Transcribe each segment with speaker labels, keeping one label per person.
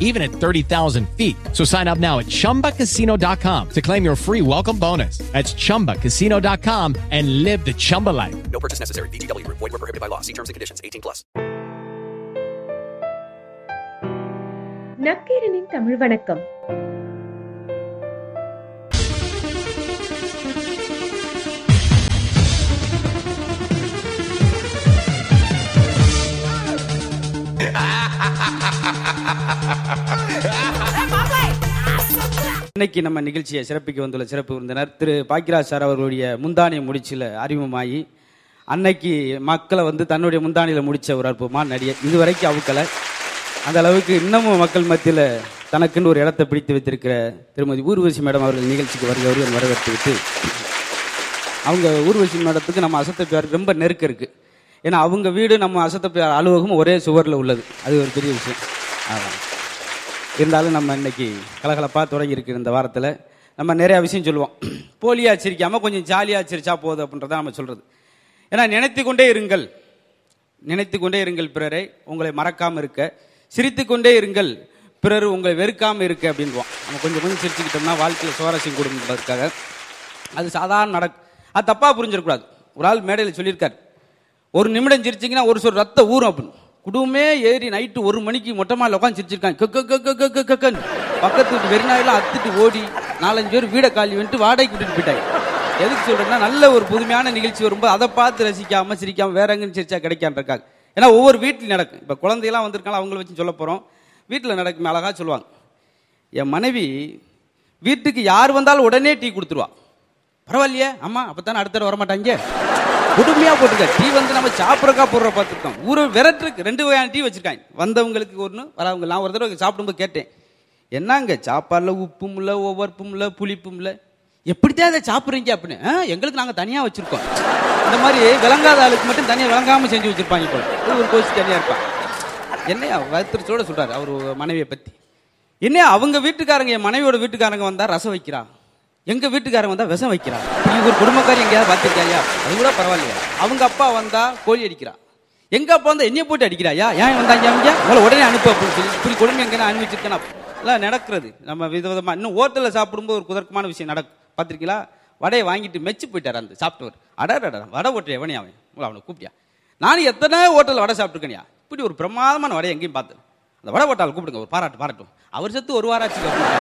Speaker 1: even at 30,000 feet. So sign up now at chumbacasino.com to claim your free welcome bonus. That's chumbacasino.com and live the Chumba life.
Speaker 2: No purchase necessary. VGW Group. Void were prohibited by law. See terms and conditions. 18 plus.
Speaker 3: நக்கீரனின் Tamil வணக்கம்
Speaker 4: இன்னைக்கு நம்ம நிகழ்ச்சியை சிறப்பிக்க வந்துள்ள சிறப்பு விருந்தினர் திரு Bakkiraj sir அவர்களுடைய முந்தானிய முடிச்சில் அறிமுகமாகி அன்னைக்கு மக்களை வந்து தன்னுடைய முந்தானியில் முடிச்ச ஒரு அற்புதமான நடிகர் இதுவரைக்கும் அவுக்கலை. அந்த அளவுக்கு இன்னமும் மக்கள் மத்தியில் தனக்குன்னு ஒரு இடத்தை பிடித்து வைத்திருக்கிற திருமதி ஊர்வசி மேடம் அவர்கள் நிகழ்ச்சிக்கு வருகிறவர்கள் வரவேற்று விட்டு அவங்க ஊர்வசி மேடத்துக்கு நம்ம அசத்தப்பியாருக்கு ரொம்ப நெருக்கம் இருக்கு. ஏன்னா அவங்க வீடு நம்ம அசத்தப்பியார் அலுவலகம் ஒரே சுவரில் உள்ளது. அது ஒரு பெரிய விஷயம். இருந்தாலும் நம்ம இன்னைக்கு கலகலப்பாக தொடங்கியிருக்கு இந்த வாரத்தில். நம்ம நிறையா விஷயம் சொல்லுவோம். போலியாக சிரிக்காமல் கொஞ்சம் ஜாலியாக சிரிச்சா போதும் அப்படின்றத நம்ம சொல்கிறது ஏன்னா நினைத்து கொண்டே இருங்கள். நினைத்து கொண்டே இருங்கள் பிறரை உங்களை மறக்காமல் இருக்க. சிரித்து கொண்டே இருங்கள். பிறர் உங்களை வெறுக்காமல் இருக்க அப்படின்வோம் நம்ம கொஞ்சம் கொஞ்சம் சிரிச்சுக்கிட்டோம்னா வாழ்க்கையில் சுவாரஸ்யம் கொடுங்கிறதுக்காக அது சாதாரண நடக்கும் அது தப்பாக புரிஞ்சிடக்கூடாது. ஒரு ஆள் மேடையில் சொல்லியிருக்காரு. ஒரு நிமிடம் சிரிச்சிங்கன்னா ஒரு சொல் ரத்த ஊறும் அப்படின்னு. குடும்பமே ஏறி நைட்டு ஒரு மணிக்கு மொட்டை மாடியில் உட்காந்து சிரிச்சிருக்காங்க. கக்க பக்கத்து வீட்டு வெறிநாயெல்லாம் அத்துட்டு ஓடி நாலஞ்சு பேர் வீடை காலி வந்துட்டு வாடகைக்கு கூட்டிட்டு போயிட்டாங்க. எதுக்கு சொல்றேன்னா நல்ல ஒரு புதுமையான நிகழ்ச்சி வரும்போது அதை பார்த்து ரசிக்காம சிரிக்காம வேற எங்கன்னு சிரிச்சா கிடைக்கான்னு இருக்காங்க. ஏன்னா ஒவ்வொரு வீட்டில் நடக்கும். இப்போ குழந்தையெல்லாம் வந்திருக்காங்க அவங்கள வச்சு சொல்ல போறோம். வீட்டில் நடக்கும் அழகா சொல்லுவாங்க. என் மனைவி வீட்டுக்கு யார் வந்தாலும் உடனே டீ கொடுத்துருவா. பரவாயில்லையே ஆமா அப்பதானே அடுத்த தடவை வரமாட்டாங்க. கொடுமையா போட்டுருக்க டீ வந்து நம்ம சாப்பிட்றக்கா போடுற பார்த்துருக்கோம். ஒரு விரட்டுருக்கு ரெண்டு வகையான டீ வச்சிருக்காங்க. வந்தவங்களுக்கு ஒன்று வரவங்க நான் ஒரு தடவை சாப்பிடும்போது கேட்டேன். என்னங்க சாப்பாடுல உப்பும் இல்லை ஒவ்வொருப்பும் இல்லை புளிப்பும் இல்லை? எப்படித்தான் அதை சாப்பிட்றீங்க அப்படின்னு? "ஆ, எங்களுக்கு நாங்கள் தனியாக வச்சுருக்கோம். இந்த மாதிரி விளங்காத ஆளுக்கு மட்டும் தனியாக விளங்காமல் செஞ்சு வச்சுருப்பாங்க இப்போ. ஒரு கோச்சு தனியாக இருப்பான். என்னையா வத்திரத்தோட சொல்கிறார் அவர் மனைவியை பற்றி என்ன அவங்க வீட்டுக்காரங்க என் மனைவியோட வீட்டுக்காரங்க வந்தால் ரசம் வைக்கிறா? எங்க வீட்டுக்காரங்க வந்தா விஷம் வைக்கிறான். நீங்க ஒரு குடும்பக்காரி எங்கேயாவது பார்த்திருக்காயா? அது கூட பரவாயில்லையா? அவங்க அப்பா வந்தா கோழி அடிக்கிறா எங்க அப்பா வந்தா என்னைய போட்டு அடிக்கிறாயா? ஏன் வந்தாங்க அவங்க உங்களை உடனே அனுப்பு அப்படின்னு சொல்லி இப்படி குடும்பம் எங்க அனுப்பிச்சிருக்கேன் எல்லாம் நடக்கிறது. நம்ம விதவிதமா இன்னும் ஹோட்டலில் சாப்பிடும்போது ஒரு குதர்க்கமான விஷயம் நடக்கும். பார்த்துருக்கீங்களா? வடையை வாங்கிட்டு மெச்சு போயிட்டார் அந்த சாப்பிட்டவர். அடடா வடை ஓட்டுற எவனே அவன்? உங்களை அவனை கூப்பிட்டியா? நானும் எத்தனை ஹோட்டலில் வடை சாப்பிட்டுருக்கேனியா. இப்படி ஒரு பிரமாதமான வடை எங்கேயும் பார்த்தேன் அந்த வடை ஓட்டால் கூப்பிடுங்க ஒரு பாராட்டு பாராட்டும். அவர் செத்து ஒரு வாரம் ஆச்சு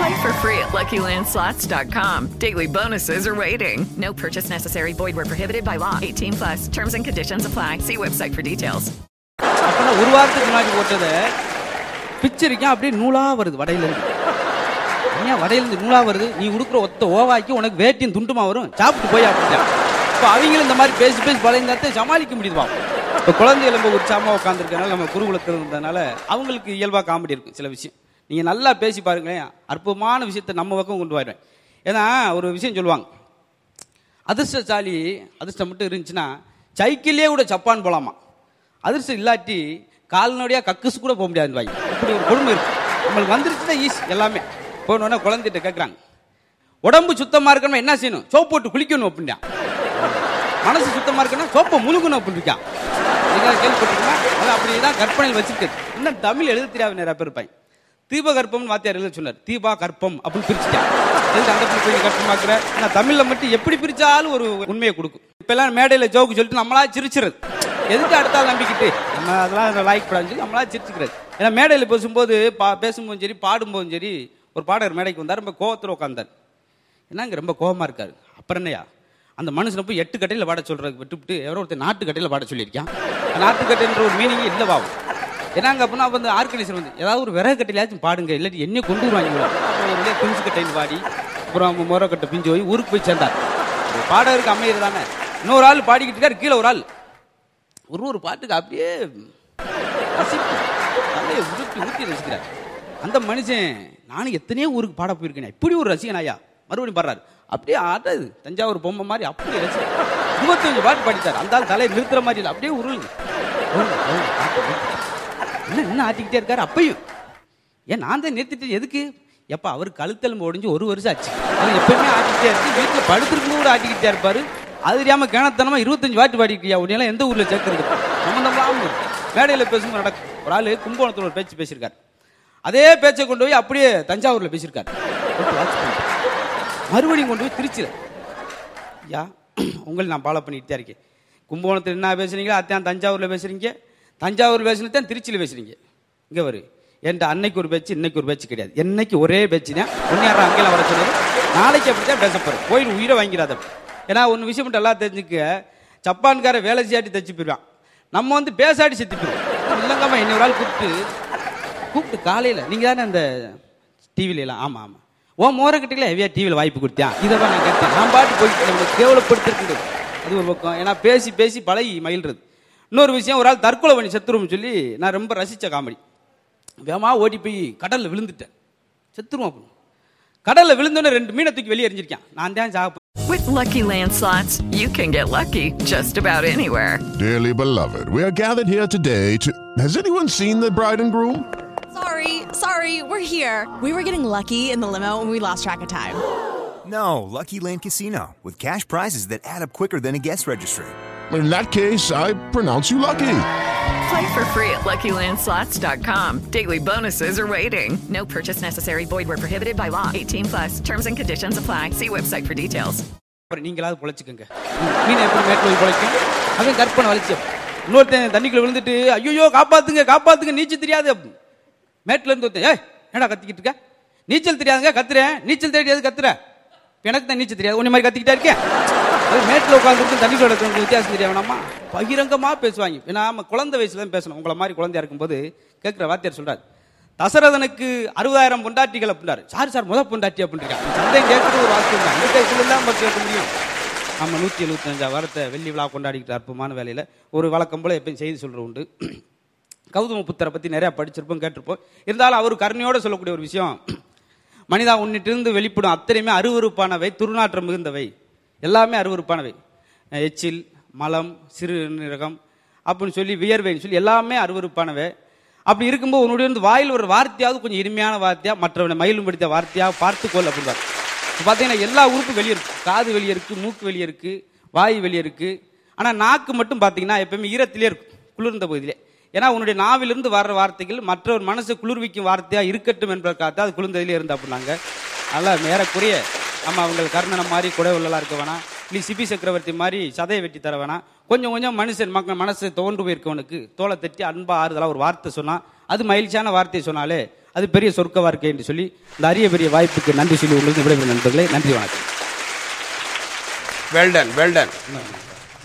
Speaker 5: Play for free at LuckyLandSlots.com. Daily bonuses are waiting. No purchase necessary. Void were prohibited by law. 18 plus. Terms and conditions apply. See website for details.
Speaker 4: அப்பனா ஒரு வாரத்துக்கு முன்னாடி போட்டது பிச்சரிக்கும் அப்படியே நூலா வருது வடையில இருந்து ஏன் வடையில இருந்து நூலா வருது நீ உடுக்குற ஒத்த ஓவாக்கி உனக்கு வேட்டியும் துண்டுமா வரும் சாப்பிட்டு போய் அப்படின்னா இப்போ அவங்களும் இந்த மாதிரி பேசி பேசி பழையத்தை சமாளிக்க முடியுதுவா இப்போ குழந்தைகள் ரொம்ப உற்சாகமாக உட்காந்துருக்கனால நம்ம குருகுலத்தில் இருந்ததுனால அவங்களுக்கு இயல்பாக காமெடி இருக்கும் சில விஷயம் நீங்கள் நல்லா பேசி பாருங்களேன். அற்புதமான விஷயத்தை நம்ம பக்கம் கொண்டு வருவேன் ஏன்னா ஒரு விஷயம் சொல்லுவாங்க. அதிர்ஷ்டசாலி அதிர்ஷ்டம் மட்டும் இருந்துச்சுன்னா சைக்கிளே கூட ஜப்பான் போகலாமா அதிர்ஷ்டம் இல்லாட்டி கால்நடையாக கக்குசு கூட போக முடியாது வாங்கி இப்படி ஒரு கொடுமை இருக்கு. நம்மளுக்கு வந்துருச்சுன்னா ஈஸி எல்லாமே. போனோடனே குழந்தைகிட்ட கேட்குறாங்க உடம்பு சுத்தமாக இருக்கணும் என்ன செய்யணும்? சோப்பு போட்டு குளிக்கணும் அப்படின்னா. மனசு சுத்தமாக இருக்கணும் சோப்பை முழுகணும் அப்படின்னா நீங்க கேள்விப்பட்டிருக்கீங்களா? அப்படி தான் கற்பனையில் வச்சுருக்கு இன்னும் தமிழ் எழுத தெரியாத நிறைய பேர் இருப்பாங்க. தீபகற்பம்னு வாத்தியார் எழுத சொன்னார். தீபா கற்பம் அப்படின்னு பிரிச்சுட்டேன் அந்த பிள்ளை கற்பமாக்குற ஆனா தமிழ்ல மட்டும் எப்படி பிரிச்சாலும் ஒரு உண்மையை கொடுக்கும். இப்ப எல்லாம் மேடையில ஜோக்கு சொல்லிட்டு நம்மளா சிரிச்சிருது எதுக்கு அடுத்தால் நம்பிக்கிட்டு? நம்ம அதெல்லாம் லைக் பண்ணி சொல்லி நம்மளா சிரிச்சுக்கிறது. ஏன்னா மேடையில பேசும்போது பா- பேசும்போதும் சரி பாடும்போதும் சரி ஒரு பாடகர் மேடைக்கு வந்தார் ரொம்ப கோவத்தில் உட்காந்தார் என்னங்க ரொம்ப கோவமா இருக்காரு? அப்புறம் என்னையா அந்த மனுஷனை போய் எட்டு கட்டையில் பாட சொல்றதுக்கு விட்டுவிட்டு எவரோ ஒருத்தர் நாட்டு பாட சொல்லியிருக்கான். நாட்டுக்கட்டைன்ற ஒரு மீனிங் இல்லவாகும் என்னங்க அப்படின்னா வந்து ஆர்கனைசர் வந்து ஏதாவது ஒரு விறகு கட்டையிலாச்சும் பாடுங்க இல்லாட்டி என்ன கொண்டு வருவாங்க இவரை. ஒரு குஞ்சு கட்டைன்னு பாடி அப்புறம் முறக்கட்டை பிஞ்சு போய் ஊருக்கு போய் சேர்ந்தார். ஒரு பாடகருக்கு அமையிறது தானே. இன்னொரு ஆள் பாடிக்கிட்டு இருக்காரு கீழே ஒரு ஆள். ஒரு ஒரு பாட்டுக்கு அப்படியே ரசிப்பு. உருட்டி உருட்டி ரசிக்கிறார். அந்த மனுஷன் நானும் எத்தனையோ ஊருக்கு பாட போயிருக்கேன். இப்படி ஒரு ரசிகன் ஐயா மறுபடியும் பாடுறாரு. அப்படியே ஆட்டது தஞ்சாவூர் பொம்மை மாதிரி அப்படியே ரசி இருபத்தஞ்சு பாட்டு பாடித்தார் அந்த ஆள் தலையை நிறுத்துற மாதிரி இல்லை. அப்படியே உருளுங்க. என்ன என்ன ஆட்டிக்கிட்டே இருக்காரு அப்பையும். ஏன் நான் தான் நிறுத்திட்டு எதுக்கு? எப்ப அவர் கழுத்தெலும்பு ஒடிஞ்சு ஒரு வருஷம் ஆச்சு. அவர் எப்பயுமே ஆட்டிக்கிட்டே இருக்கு வீட்டில் படுத்திருக்கும் கூட ஆட்டிக்கிட்டே இருப்பாரு. அது தெரியாம கிணத்தனமா இருபத்தஞ்சு வாட்டி பாடிக்கிட்டியா உடனே எந்த ஊர்ல நம்ம சம்பந்தம் மேடையில பேசும்போது நடக்கும் ஒரு ஆளு கும்பகோணத்துல ஒரு பேச்சு பேசியிருக்காரு. அதே பேச்சை கொண்டு போய் அப்படியே தஞ்சாவூர்ல பேசியிருக்காரு. மறுபடியும் கொண்டு போய் திருச்சியில். ஐயா உங்களை நான் ஃபாலோ பண்ணிட்டு தான் இருக்கேன். கும்பகோணத்தில் என்ன பேசுறீங்களோ அத்தான் தஞ்சாவூரில் பேசுறீங்க? தஞ்சாவூர் பேசுனது தான் திருச்சியில் பேசுறீங்க. இங்கே வரு. என்கிட்ட அன்னைக்கு ஒரு பேச்சு இன்னைக்கு ஒரு பேச்சு கிடையாது. என்னைக்கு ஒரே பேச்சு தான். ஒன்னியாரம் அங்கெல்லாம் வர சொன்னது நாளைக்கு அப்படி தான் பேச போகிறேன் கோயில் உயிரை வாங்கிறாத ஏன்னா ஒன்று விஷயம் மட்டும் எல்லாம் தெரிஞ்சுக்க ஜப்பான்கார வேலை செய்யாட்டி தச்சு போயிடுவான். நம்ம வந்து பேசாட்டி செத்து போயிடுவோம். இல்லைங்கம்மா இன்னொரு ஆள் கூப்பிட்டு கூப்பிட்டு காலையில் நீங்கள் தானே அந்த டிவில ஆமாம் ஆமாம் ஓ மோரக்கட்டில ஹெவியா டிவியில் வாய்ப்பு கொடுத்தியா? இதை நான் கேட்டேன். நான் பாட்டு போயிட்டு நம்மளை கேவலப்படுத்திருக்குது அது ஒரு பக்கம். ஏன்னா பேசி பேசி பழகி மயில்றது இன்னொரு விஷயம் ஒரு ஆள் தற்கொலை பண்ணி செத்துருவோம்னு சொல்லி நான் ரொம்ப ரசித்த காமெடி வேகமா ஓடி போய் கடலில் விழுந்துட்டேன் செத்துருவோம் அப்படின்னு கடலில் விழுந்தோன்னே ரெண்டு மீனை தூக்கி வெளியே எரிஞ்சிருக்கேன் நான் தான் சாக
Speaker 5: With Lucky Land slots, you can get lucky just about anywhere.
Speaker 6: Dearly beloved, we are gathered here today to. Has anyone seen the bride and groom?
Speaker 7: Sorry, sorry, we're here. We were getting lucky in the limo and we lost track of time.
Speaker 8: No, Lucky Land Casino, with cash prizes that add up quicker than a guest registry.
Speaker 6: In that case, I pronounce you lucky.
Speaker 5: Play for free at LuckyLandSlots.com. Daily bonuses are waiting. No purchase necessary. Void were prohibited by law. 18 plus. Terms and conditions apply. See website for details.
Speaker 4: அப்புறம் நீங்களாவது பொழைச்சிக்கோங்க மீன் எப்படி மேட்டில் போய் பொழைக்கும் அவன் கற்பனை வலிச்சம் இன்னொருத்தன் தண்ணிக்குள்ள விழுந்துட்டு ஐயோ காப்பாத்துங்க காப்பாத்துங்க நீச்சல் தெரியாது. மேட்ல இருந்து ஒருத்தன் ஏய் என்னடா கத்திக்கிட்டு இருக்க நீச்சல் தெரியாதுங்க கத்துறேன் நீச்சல் தெரியாது கத்துற எனக்கு தான் நீச்சல் தெரியாது உன்னை மாதிரி கத்திக்கிட்டே இருக்கேன் அது மேட்டில் உட்காந்துருக்கு தண்ணிக்குள்ள இருக்கிறவங்க வித்தியாசம் தெரியாம பகிரங்கமாக பேசுவாங்க. ஏன்னா நம்ம குழந்தை வயசுல தான் பேசணும். உங்களை மாதிரி குழந்தையா இருக்கும்போது கேட்குற வாத்தியார் சொல்றாரு. தசரதனுக்கு அறுபதாயிரம் பொண்டாட்டிகள் அப்படின்னாரு. சார் சார் முதல் பொண்டாட்டி அப்படின்றாங்க சந்தேகம் கேட்கறது ஒரு வாக்கியம் தான். இந்த வயசுல தான் நம்ம கேட்க முடியும். நம்ம நூற்றி எழுபத்தஞ்சா வாரத்தை வெள்ளி விழா கொண்டாடிக்கிட்டு அற்புதமான வேலையில் ஒரு வழக்கம் போல் எப்பயும் செய்தி சொல்கிற உண்டு. கௌதம புத்தரை பற்றி நிறையா படிச்சிருப்போம் கேட்டிருப்போம். இருந்தாலும் அவர் கருணையோடு சொல்லக்கூடிய ஒரு விஷயம். மனிதா உன்னிட்டிருந்து வெளிப்படும் அத்தனையுமே அருவருப்பானவை துர்நாற்றம் மிகுந்தவை. எல்லாமே அருவறுப்பானவை எச்சில் மலம் சிறுநீரகம் அப்படின்னு சொல்லி வியர்வைன்னு சொல்லி எல்லாமே அருவருப்பானவை அப்படி இருக்கும்போது உன்னுடைய வந்து வாயில் ஒரு வார்த்தையாவது கொஞ்சம் இனிமையான வார்த்தையாக மற்றவனை மயிலும் படித்த வார்த்தையாக பார்த்துக்கொள் அப்படின்றார் இப்போ பார்த்தீங்கன்னா எல்லா உறுப்பும் வெளியே இருக்குது காது வெளியே இருக்குது மூக்கு வெளியே இருக்குது வாய் வெளியே இருக்குது ஆனால் நாக்கு மட்டும் பார்த்தீங்கன்னா எப்பவுமே ஈரத்திலே இருக்கும் குளிர்ந்த பகுதியிலே. ஏன்னா உன்னுடைய நாவிலிருந்து வர்ற வார்த்தைகள் மற்றவர் மனசை குளிர்விக்கும் வார்த்தையாக இருக்கட்டும் என்பதற்காக அது குளிர்ந்ததிலே இருந்து அப்படின்னாங்க. அதெல்லாம் மேறக்குறைய நம்ம அவங்க கர்ணனம் மாதிரி குடை உள்ளலாம் இருக்க வேணாம். இல்லை சிபி சக்கரவர்த்தி மாதிரி சதையை வெட்டி தர வேணாம். கொஞ்சம் கொஞ்சம் மனுஷன் மக்கள் மனசு தோன்று போயிருக்கவனுக்கு தோலை தட்டி அன்பா ஆறுதலாக ஒரு வார்த்தை சொன்னா அது மகிழ்ச்சியான வார்த்தையை சொன்னாலே அது பெரிய சொர்க்க வார்த்தை என்று சொல்லி இந்த அரிய பெரிய வாய்ப்புக்கு நன்றி சொல்லி உங்களுக்கு விடைபெறும் நண்பர்களே. நன்றி வணக்கம்.
Speaker 3: வெல்டன் வெல்டன்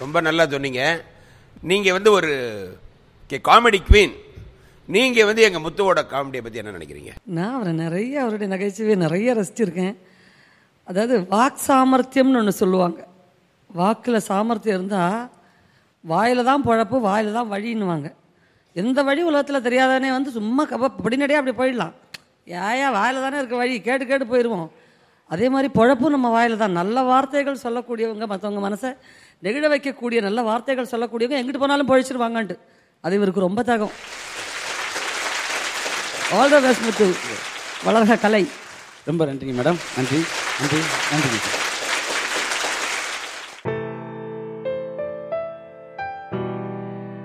Speaker 3: ரொம்ப நல்லா சொன்னீங்க. நீங்க வந்து ஒரு காமெடி குவீன் நீங்க வந்து எங்க முத்துவோட காமெடியை பத்தி என்ன நினைக்கிறீங்க?
Speaker 9: நான் அவரை நிறைய அவருடைய நகைச்சுவையை நிறைய ரசிச்சிருக்கேன். அதாவது வாக் சாமர்த்தியம்னு ஒன்று சொல்லுவாங்க. வாக்கில் சாமர்த்தியம் இருந்தால் வாயில் தான் பொழப்பு வாயில் தான் வழின்னுவாங்க. எந்த வழி உலகத்தில் தெரியாதானே வந்து சும்மா கப படிநடையாக அப்படி போயிடலாம். ஏயா வாயில் தானே இருக்க வழி. கேட்டு கேட்டு போயிடுவோம் அதே மாதிரி பொழப்பும் நம்ம வாயில் தான். நல்ல வார்த்தைகள் சொல்லக்கூடியவங்க மற்றவங்க மனசை நெகிழ வைக்கக்கூடிய நல்ல வார்த்தைகள் சொல்லக்கூடியவங்க எங்கிட்டு போனாலும் பழிச்சிருவாங்கன்ட்டு. அது இவருக்கு ரொம்ப தகம். ஆல் த பெஸ்ட் முத்து. வளர்க கலை.
Speaker 4: ரொம்ப நன்றிங்க மேடம். நன்றி. நன்றி நன்றி.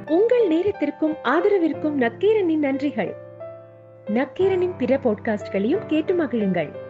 Speaker 10: உங்கள் நேரத்திற்கும் ஆதரவிற்கும் நக்கீரனின் நன்றிகள். நக்கீரனின் பிற பாட்காஸ்ட்களையும் கேட்டு மகிழுங்கள்.